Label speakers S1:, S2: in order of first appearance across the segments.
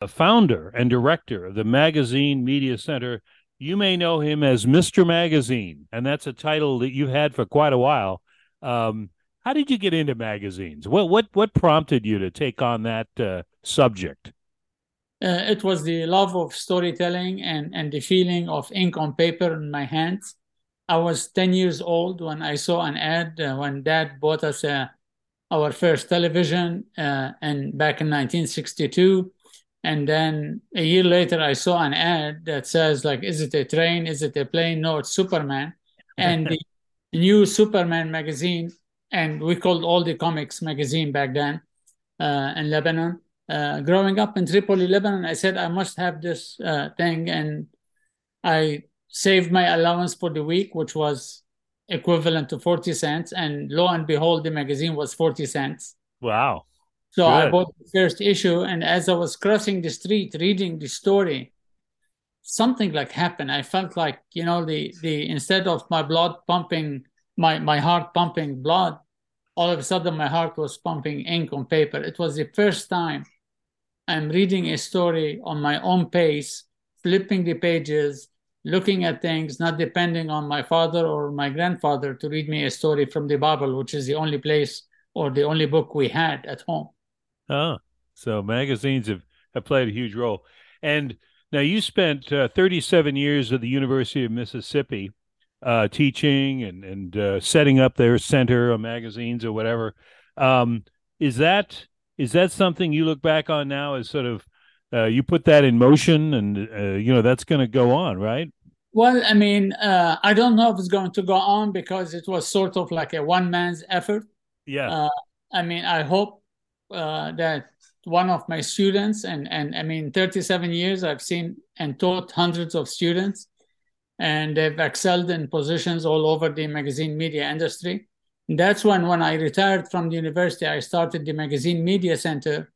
S1: a founder and director of the Magazine Media Center. You may know him as Mr. Magazine, and that's a title that you've had for quite a while. Um, how did you get into magazines? What what what prompted you to take on that uh, subject?
S2: Uh, it was the love of storytelling and and the feeling of ink on paper in my hands. I was ten years old when I saw an ad uh, when Dad bought us uh, our first television, uh, and back in 1962. And then a year later, I saw an ad that says like, "Is it a train? Is it a plane? No, it's Superman." And the new Superman magazine and we called all the comics magazine back then uh, in Lebanon. Uh, growing up in Tripoli, Lebanon, I said I must have this uh, thing, and I saved my allowance for the week, which was equivalent to forty cents. And lo and behold, the magazine was forty cents.
S1: Wow!
S2: So Good. I bought the first issue, and as I was crossing the street reading the story, something like happened. I felt like you know the the instead of my blood pumping my my heart pumping blood all of a sudden my heart was pumping ink on paper it was the first time i'm reading a story on my own pace flipping the pages looking at things not depending on my father or my grandfather to read me a story from the bible which is the only place or the only book we had at home
S1: oh so magazines have, have played a huge role and now you spent uh, 37 years at the university of mississippi uh, teaching and and uh, setting up their center of magazines or whatever. Um, is that is that something you look back on now as sort of uh, you put that in motion and uh, you know that's going to go on, right?
S2: Well, I mean, uh, I don't know if it's going to go on because it was sort of like a one man's effort.
S1: Yeah.
S2: Uh, I mean, I hope Uh, that one of my students and and I mean, 37 years I've seen and taught hundreds of students and they've excelled in positions all over the magazine media industry. that's when, when I retired from the university, I started the Magazine Media Center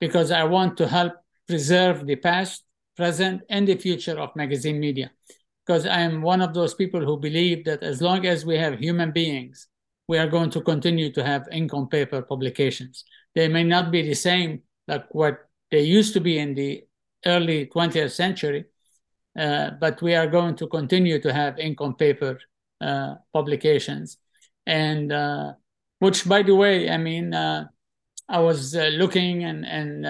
S2: because I want to help preserve the past, present, and the future of magazine media. Because I am one of those people who believe that as long as we have human beings, we are going to continue to have ink on paper publications. They may not be the same like what they used to be in the early 20th century, uh, but we are going to continue to have ink on paper uh, publications. And uh, which, by the way, I mean, uh, I was uh, looking and, and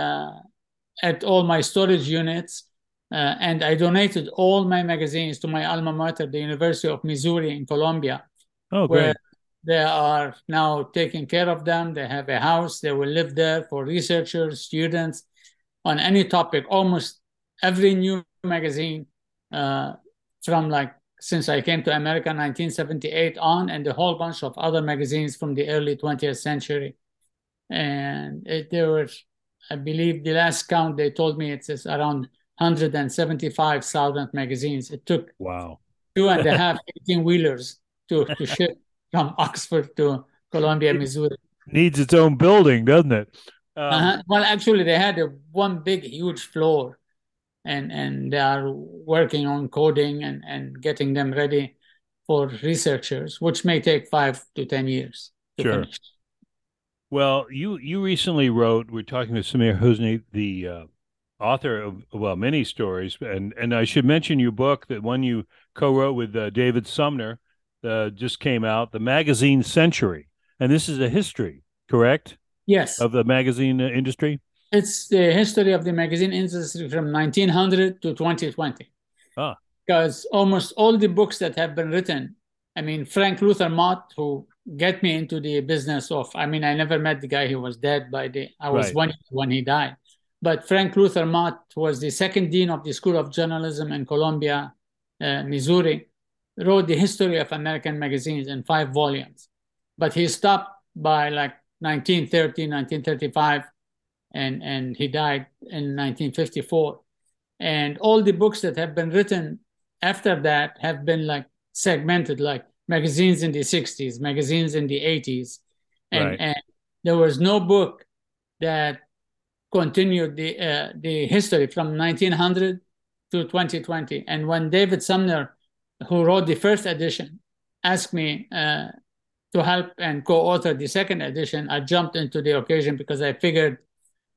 S2: at all my storage units, and I donated all my magazines to my alma mater, the University of Missouri in Columbia.
S1: Oh, great.
S2: They are now taking care of them. They have a house. They will live there for researchers, students, on any topic. Almost every new magazine uh, from like since I came to America 1978 on, and a whole bunch of other magazines from the early 20th century. And it, there were, I believe, the last count they told me it's, it's around 175,000 magazines. It took
S1: wow
S2: two and a half 18 wheelers to, to ship from Oxford to Columbia, Missouri.
S1: Needs its own building, doesn't it?
S2: Um, uh-huh. Well, actually, they had a one big, huge floor and and they are working on coding and and getting them ready for researchers, which may take five to ten years to
S1: sure.
S2: finish.
S1: Well, you you recently wrote. We're talking with Samir Husni, the uh, author of well many stories, and and I should mention your book, that one you co-wrote with uh, David Sumner, uh, just came out, the Magazine Century, and this is a history, correct?
S2: Yes,
S1: of the magazine uh, industry
S2: it's the history of the magazine industry from 1900 to 2020. Ah. Because almost all the books that have been written, I mean, Frank Luther Mott, who get me into the business of, I mean, I never met the guy, he was dead by the, I was right. one when he died. But Frank Luther Mott was the second dean of the School of Journalism in Columbia, uh, Missouri, wrote the history of American magazines in five volumes. But he stopped by like 1930, 1935 and and he died in 1954 and all the books that have been written after that have been like segmented like magazines in the 60s magazines in the 80s and, right. and there was no book that continued the uh, the history from 1900 to 2020 and when david sumner who wrote the first edition asked me uh, to help and co-author the second edition i jumped into the occasion because i figured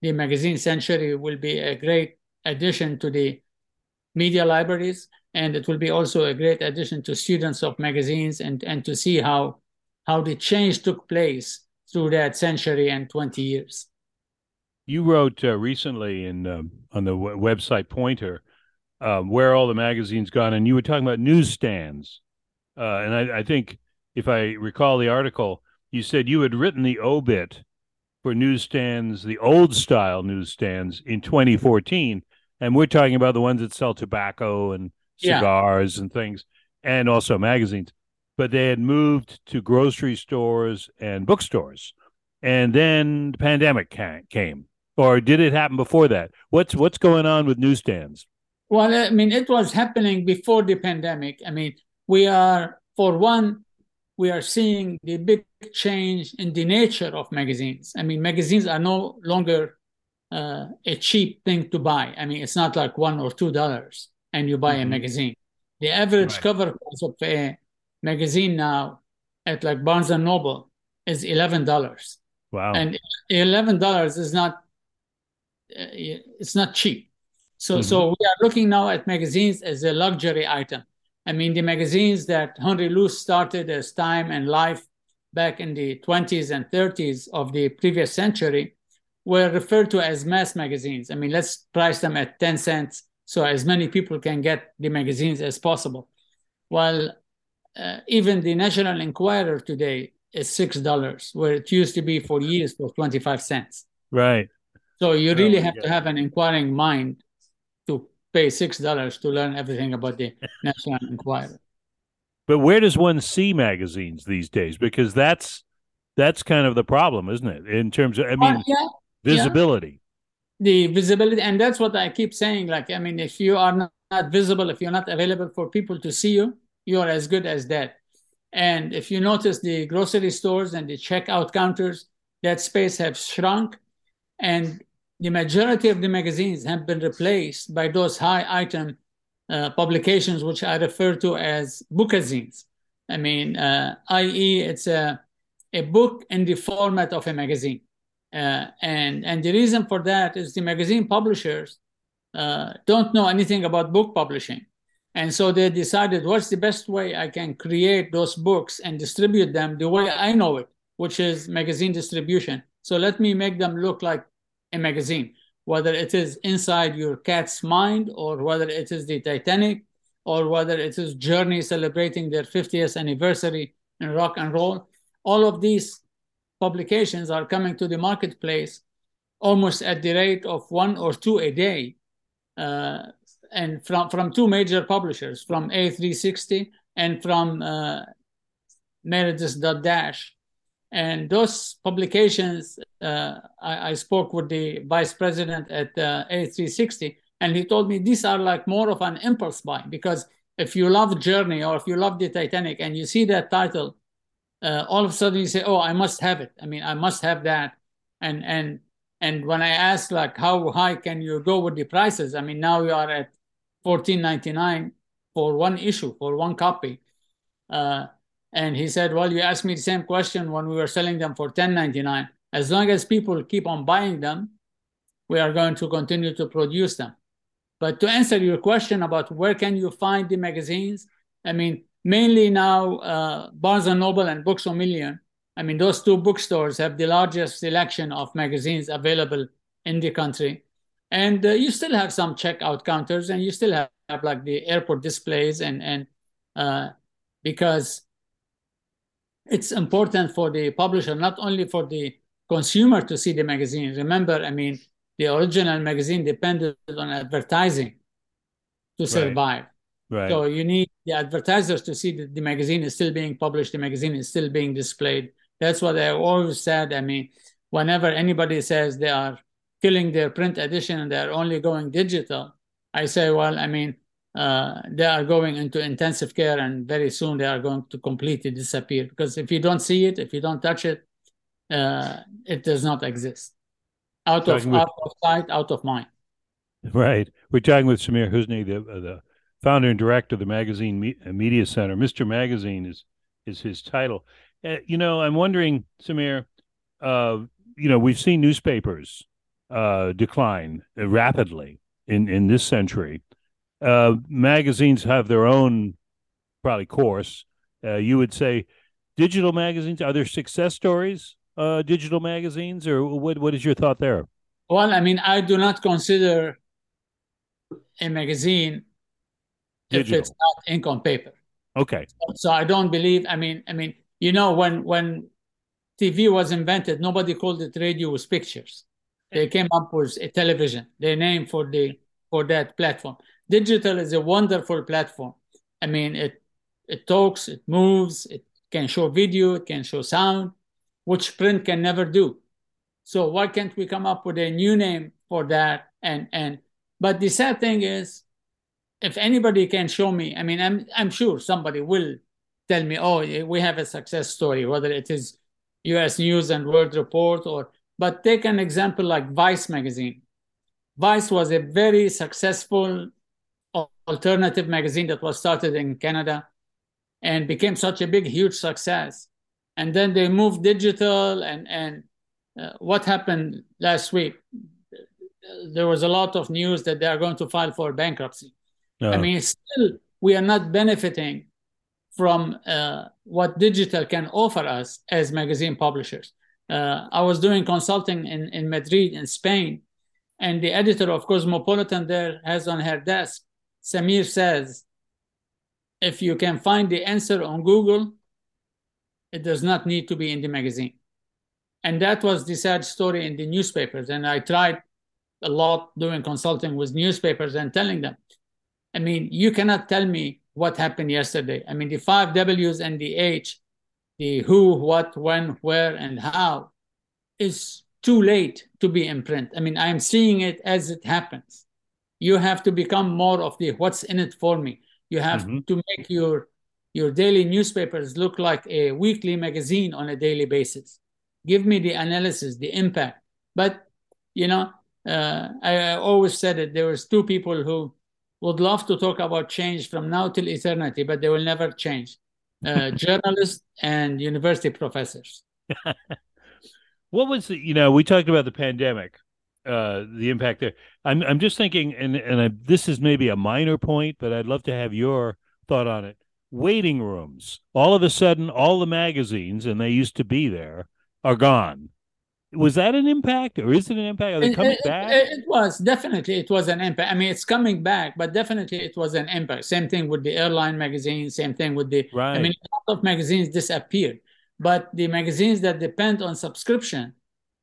S2: the magazine century will be a great addition to the media libraries, and it will be also a great addition to students of magazines and, and to see how how the change took place through that century and 20 years.
S1: You wrote uh, recently in um, on the w- website Poynter um, where all the magazines gone, and you were talking about newsstands. Uh, and I, I, think, if I recall the article, you said you had written the obit for newsstands, the old style newsstands in 2014, and we're talking about the ones that sell tobacco and cigars yeah. and things, and also magazines. But they had moved to grocery stores and bookstores, and then the pandemic came. Or did it happen before that? What's what's going on with newsstands?
S2: Well, I mean, it was happening before the pandemic. I mean, we are, for one, we are seeing the big change in the nature of magazines. I mean, magazines are no longer uh, a cheap thing to buy. I mean, it's not like one or two dollars and you buy mm-hmm. a magazine. The average right. cover price of a magazine now at like Barnes and Noble is eleven dollars.
S1: Wow!
S2: And eleven dollars is not uh, it's not cheap. So, mm-hmm. so we are looking now at magazines as a luxury item. I mean, the magazines that Henry Luce started as Time and Life back in the 20s and 30s of the previous century were referred to as mass magazines. I mean, let's price them at 10 cents so as many people can get the magazines as possible. While uh, even the National Enquirer today is $6, where it used to be for years for 25 cents.
S1: Right.
S2: So you really oh, have yeah. to have an inquiring mind pay six dollars to learn everything about the National Enquirer.
S1: But where does one see magazines these days? Because that's that's kind of the problem, isn't it? In terms of, I mean, uh, yeah, visibility. Yeah.
S2: The visibility, and that's what I keep saying. Like, I mean, if you are not, not visible, if you're not available for people to see you, you are as good as dead. And if you notice the grocery stores and the checkout counters, that space has shrunk. And the majority of the magazines have been replaced by those high item uh, publications, which I refer to as bookazines. I mean, uh, i.e., it's a, a book in the format of a magazine. Uh, and, and the reason for that is the magazine publishers uh, don't know anything about book publishing. And so they decided what's the best way I can create those books and distribute them the way I know it, which is magazine distribution. So let me make them look like a magazine, whether it is inside your cat's mind or whether it is the Titanic or whether it is Journey celebrating their 50th anniversary in rock and roll. All of these publications are coming to the marketplace almost at the rate of one or two a day. Uh, and from, from two major publishers, from A360 and from uh, Meredith Dash. And those publications, uh, I, I, spoke with the vice president at uh, A360, and he told me these are like more of an impulse buy because if you love Journey or if you love the Titanic and you see that title, uh, all of a sudden you say, "Oh, I must have it." I mean, I must have that. And and and when I asked like how high can you go with the prices, I mean now you are at fourteen ninety nine for one issue for one copy. Uh, and he said, Well, you asked me the same question when we were selling them for 10.99. As long as people keep on buying them, we are going to continue to produce them. But to answer your question about where can you find the magazines, I mean, mainly now uh, Barnes and Noble and Books a Million. I mean, those two bookstores have the largest selection of magazines available in the country. And uh, you still have some checkout counters, and you still have, have like the airport displays, and and uh, because it's important for the publisher, not only for the consumer to see the magazine. Remember, I mean, the original magazine depended on advertising to survive. Right. right. So you need the advertisers to see that the magazine is still being published, the magazine is still being displayed. That's what I always said. I mean, whenever anybody says they are killing their print edition and they're only going digital, I say, well, I mean, uh, they are going into intensive care and very soon they are going to completely disappear. Because if you don't see it if you don't touch it uh, it does not exist. Out of, with, out of sight out of mind.
S1: Right. We're talking with samir husni the, uh, the founder and director of the magazine Me- uh, media center. Mr magazine is is his title. Uh, you know i'm wondering samir you know we've seen newspapers decline rapidly in in this century. Uh, magazines have their own probably course. Uh, you would say digital magazines are there success stories? Uh, digital magazines, or what? What is your thought there?
S2: Well, I mean, I do not consider a magazine digital. if it's not ink on paper.
S1: Okay.
S2: So, so I don't believe. I mean, I mean, you know, when when TV was invented, nobody called it radio with pictures. They came up with a television, their name for the for that platform. Digital is a wonderful platform. I mean, it it talks, it moves, it can show video, it can show sound, which print can never do. So why can't we come up with a new name for that? And and but the sad thing is, if anybody can show me, I mean, I'm I'm sure somebody will tell me, oh, we have a success story, whether it is U.S. News and World Report or. But take an example like Vice magazine. Vice was a very successful alternative magazine that was started in Canada and became such a big, huge success. And then they moved digital. And and uh, what happened last week? There was a lot of news that they are going to file for bankruptcy. I mean, still we are not benefiting from uh, what digital can offer us as magazine publishers. Uh, I was doing consulting in, in Madrid, in Spain, and the editor of Cosmopolitan there has on her desk, Samir says, if you can find the answer on Google, it does not need to be in the magazine. And that was the sad story in the newspapers. And I tried a lot doing consulting with newspapers and telling them, I mean, you cannot tell me what happened yesterday. I mean, the five W's and the H, the who, what, when, where, and how is too late to be in print. I mean, I'm seeing it as it happens. You have to become more of the what's in it for me. You have mm-hmm. to make your your daily newspapers look like a weekly magazine on a daily basis. Give me the analysis, the impact. But you know, uh, I, I, always said it. There was two people who would love to talk about change from now till eternity, but they will never change. Uh, journalists and university professors.
S1: what was the, you know we talked about the pandemic, uh, the impact there. I'm I'm just thinking, and and I, this is maybe a minor point, but I'd love to have your thought on it. Waiting rooms. All of a sudden, all the magazines, and they used to be there, are gone was that an impact or is it an impact? Are they coming
S2: it,
S1: back?
S2: It, it, was definitely it was an impact. I mean, it's coming back, but definitely it was an impact. Same thing with the airline magazine. Same thing with the.
S1: Right.
S2: I mean, a lot of magazines disappeared, but the magazines that depend on subscription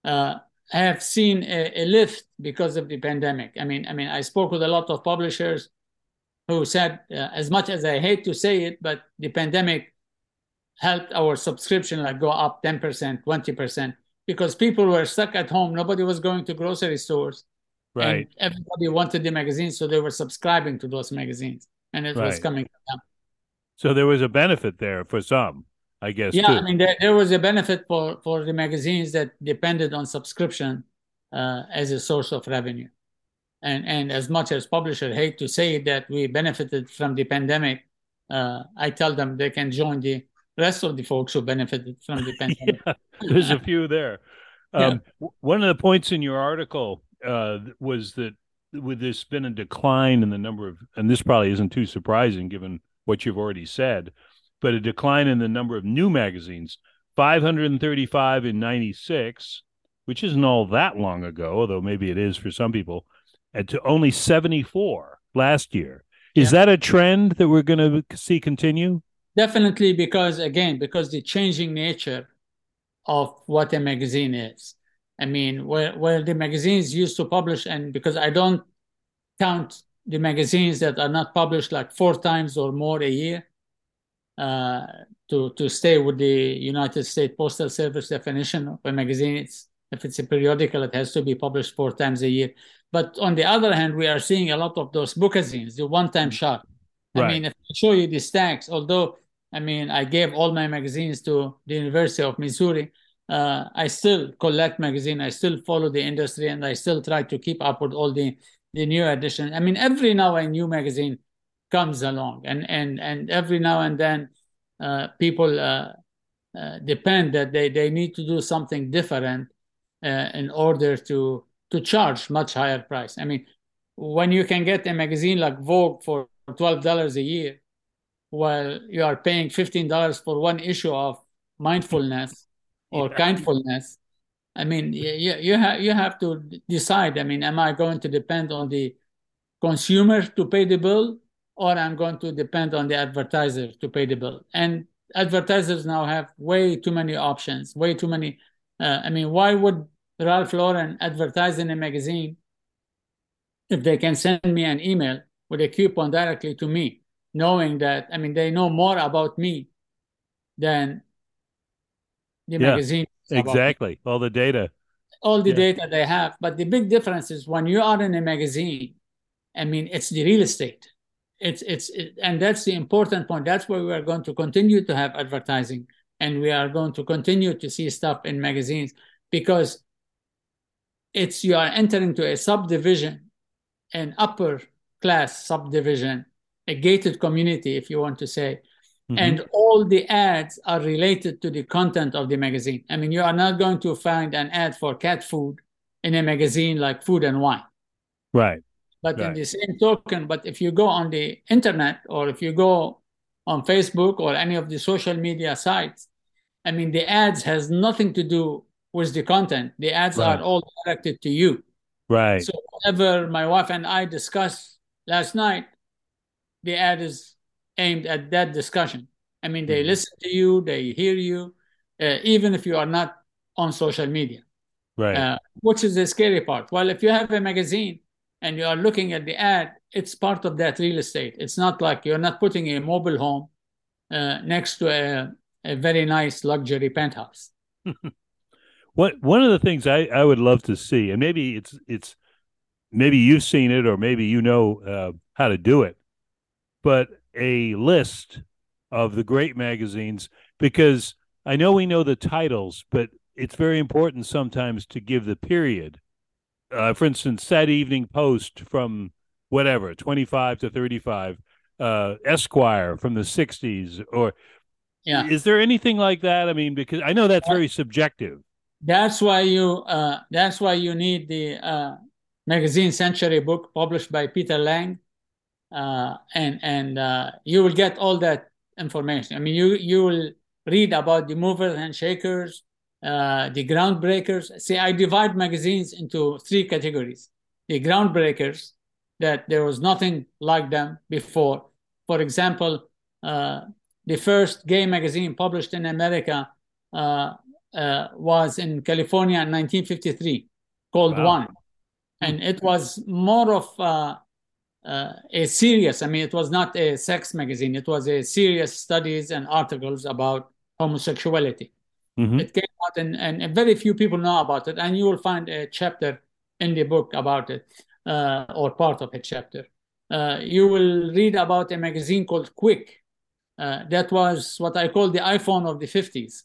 S2: uh, have seen a, a, lift because of the pandemic. I mean, I mean, I spoke with a lot of publishers who said, uh, as much as I hate to say it, but the pandemic helped our subscription like go up ten percent, twenty percent because people were stuck at home. Nobody was going to grocery stores.
S1: Right.
S2: everybody wanted the magazines, so they were subscribing to those magazines, and it right. was coming them.
S1: So there was a benefit there for some, I guess.
S2: Yeah,
S1: too.
S2: I mean, there, there, was a benefit for for the magazines that depended on subscription uh, as a source of revenue, and and as much as publishers hate to say that we benefited from the pandemic, uh, I tell them they can join the rest of the folks who benefited from the pandemic. yeah,
S1: there's a few there. Um, yeah. One of the points in your article uh, was that with this been a decline in the number of, and this probably isn't too surprising given what you've already said, but a decline in the number of new magazines, 535 in 96, which isn't all that long ago, although maybe it is for some people, and to only 74 last year. Is yeah. that a trend that we're going to see continue?
S2: Definitely, because again, because the changing nature of what a magazine is. I mean, where where the magazines used to publish, and because I don't count the magazines that are not published like four times or more a year, uh, to to stay with the United States Postal Service definition of a magazine. It's if it's a periodical, it has to be published four times a year. But on the other hand, we are seeing a lot of those bookazines, the one-time shot. I right. mean, if I show you the stacks, although I mean, I gave all my magazines to the University of Missouri. Uh, I still collect magazine. I still follow the industry, and I still try to keep up with all the the new edition. I mean, every now a new magazine comes along, and and and every now and then, uh, people uh, uh depend that they they need to do something different uh, in order to to charge much higher price. I mean, when you can get a magazine like Vogue for twelve dollars a year, while you are paying fifteen dollars for one issue of mindfulness or yeah. kindfulness. I mean, you you have you have to decide. I mean, am I going to depend on the consumer to pay the bill, or I'm going to depend on the advertiser to pay the bill? And advertisers now have way too many options, way too many. Uh, I mean, why would Ralph Lauren advertise in a magazine if they can send me an email with a coupon directly to me, knowing that I mean they know more about me than the yeah, magazine.
S1: Exactly, all the data.
S2: All the yeah. data they have, but the big difference is when you are in a magazine. I mean, it's the real estate. It's it's it, and that's the important point. That's why we are going to continue to have advertising, and we are going to continue to see stuff in magazines because it's you are entering to a subdivision, an upper class subdivision, a gated community, if you want to say. Mm-hmm. And all the ads are related to the content of the magazine. I mean, you are not going to find an ad for cat food in a magazine like Food and Wine.
S1: Right.
S2: But
S1: right.
S2: in the same token, but if you go on the internet or if you go on Facebook or any of the social media sites, I mean, the ads has nothing to do with the content. The ads right. are all directed to you.
S1: Right.
S2: So whatever my wife and I discussed last night, the ad is aimed at that discussion. I mean, they mm-hmm. listen to you, they hear you, uh, even if you are not on social media.
S1: Right. Uh,
S2: which is the scary part. Well, if you have a magazine and you are looking at the ad, it's part of that real estate. It's not like you're not putting a mobile home uh, next to a, a very nice luxury penthouse.
S1: what one of the things I, I would love to see, and maybe it's it's maybe you've seen it or maybe you know uh, how to do it, but a list of the great magazines because I know we know the titles, but it's very important sometimes to give the period. Uh, for instance, that Evening Post from whatever, 25 to 35, uh, Esquire from the 60s, or
S2: yeah.
S1: is there anything like that? I mean, because I know that's very subjective.
S2: That's why you uh, that's why you need the uh, magazine Century book published by Peter Lang uh, and and uh, you will get all that information. I mean, you you will read about the movers and shakers, uh, the groundbreakers. See, I divide magazines into three categories: the groundbreakers, that there was nothing like them before. For example, uh, the first gay magazine published in America uh, uh, was in California in 1953, called wow. One, and it was more of uh, a serious, I mean, it was not a sex magazine, it was a serious studies and articles about homosexuality. Mm-hmm. It came out, and, and very few people know about it. And you will find a chapter in the book about it, uh, or part of a chapter. Uh, you will read about a magazine called Quick. Uh, that was what I call the iPhone of the 50s.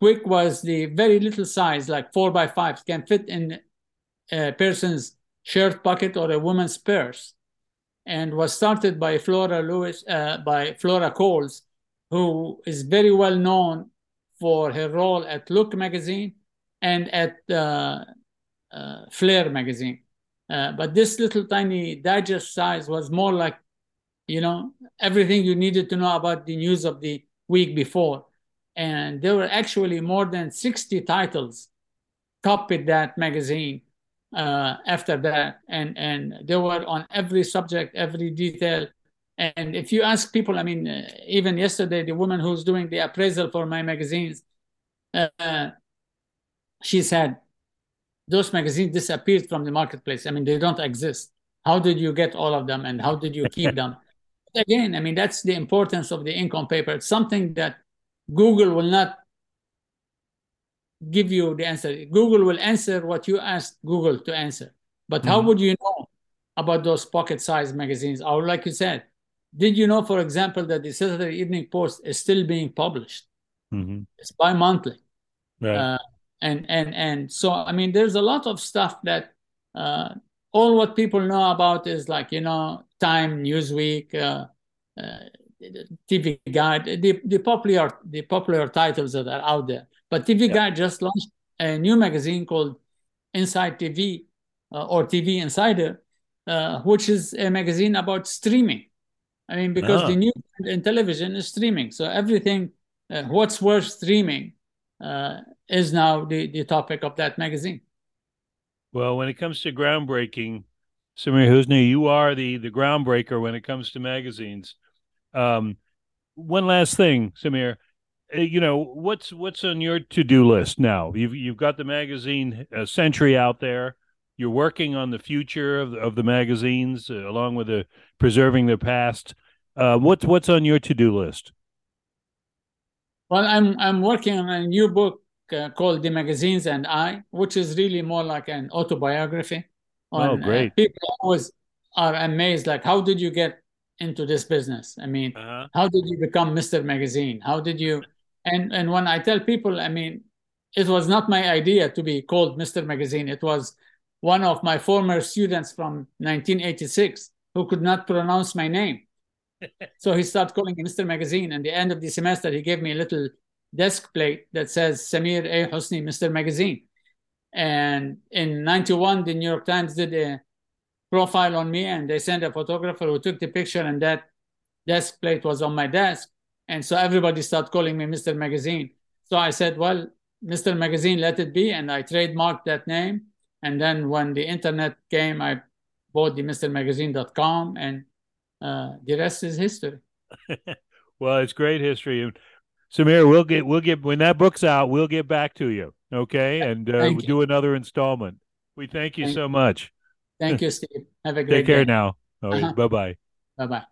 S2: Quick was the very little size, like four by five, can fit in a person's shirt pocket or a woman's purse and was started by Flora Lewis, uh, by Flora Cowles, who is very well known for her role at Look magazine and at uh, uh, Flair magazine. Uh, but this little tiny digest size was more like, you know, everything you needed to know about the news of the week before. And there were actually more than 60 titles copied that magazine uh, after that, and and they were on every subject, every detail. And if you ask people, I mean, uh, even yesterday, the woman who's doing the appraisal for my magazines, uh, she said, those magazines disappeared from the marketplace. I mean, they don't exist. How did you get all of them, and how did you keep them? Again, I mean, that's the importance of the income paper. It's something that Google will not give you the answer. Google will answer what you asked Google to answer. But mm-hmm. how would you know about those pocket-sized magazines? Or like you said, did you know, for example, that the Saturday Evening Post is still being published? Mm-hmm. It's bi-monthly.
S1: Right. Uh,
S2: and and and so I mean, there's a lot of stuff that uh, all what people know about is like you know Time, Newsweek, uh, uh TV Guide, the the popular the popular titles that are out there. But TV yeah. Guide just launched a new magazine called Inside TV uh, or TV Insider, uh, which is a magazine about streaming. I mean, because the news in television is streaming, so everything uh, what's worth streaming uh, is now the the topic of that magazine.
S1: Well, when it comes to groundbreaking, Samir Husni, you are the the groundbreaker when it comes to magazines. Um, one last thing, Samir. Uh, you know what's what's on your to do list now? You've you've got the magazine uh, Century out there. You're working on the future of the, of the magazines, uh, along with the preserving the past. Uh, what's what's on your to do list?
S2: Well, I'm I'm working on a new book uh, called "The Magazines and I," which is really more like an autobiography.
S1: On, oh, great!
S2: Uh, people always are amazed, like, how did you get into this business? I mean, uh-huh. how did you become Mr. Magazine? How did you? And and when I tell people, I mean, it was not my idea to be called Mr. Magazine. It was one of my former students from 1986 who could not pronounce my name. So he started calling Mr. Magazine. And the end of the semester, he gave me a little desk plate that says Samir A. Husni, Mr. Magazine. And in 91, the New York Times did a profile on me and they sent a photographer who took the picture and that desk plate was on my desk. And so everybody started calling me Mr. Magazine. So I said, well, Mr. Magazine, let it be. And I trademarked that name. And then when the internet came, I bought the MrMagazine.com and uh, the rest is history.
S1: well, it's great history. And Samir, we'll get, we'll get, when that book's out, we'll get back to you. Okay. And uh, we'll do another installment. We thank you thank so much.
S2: Thank you, Steve. Have a great
S1: Take care day. now. uh-huh. Bye bye.
S2: Bye bye.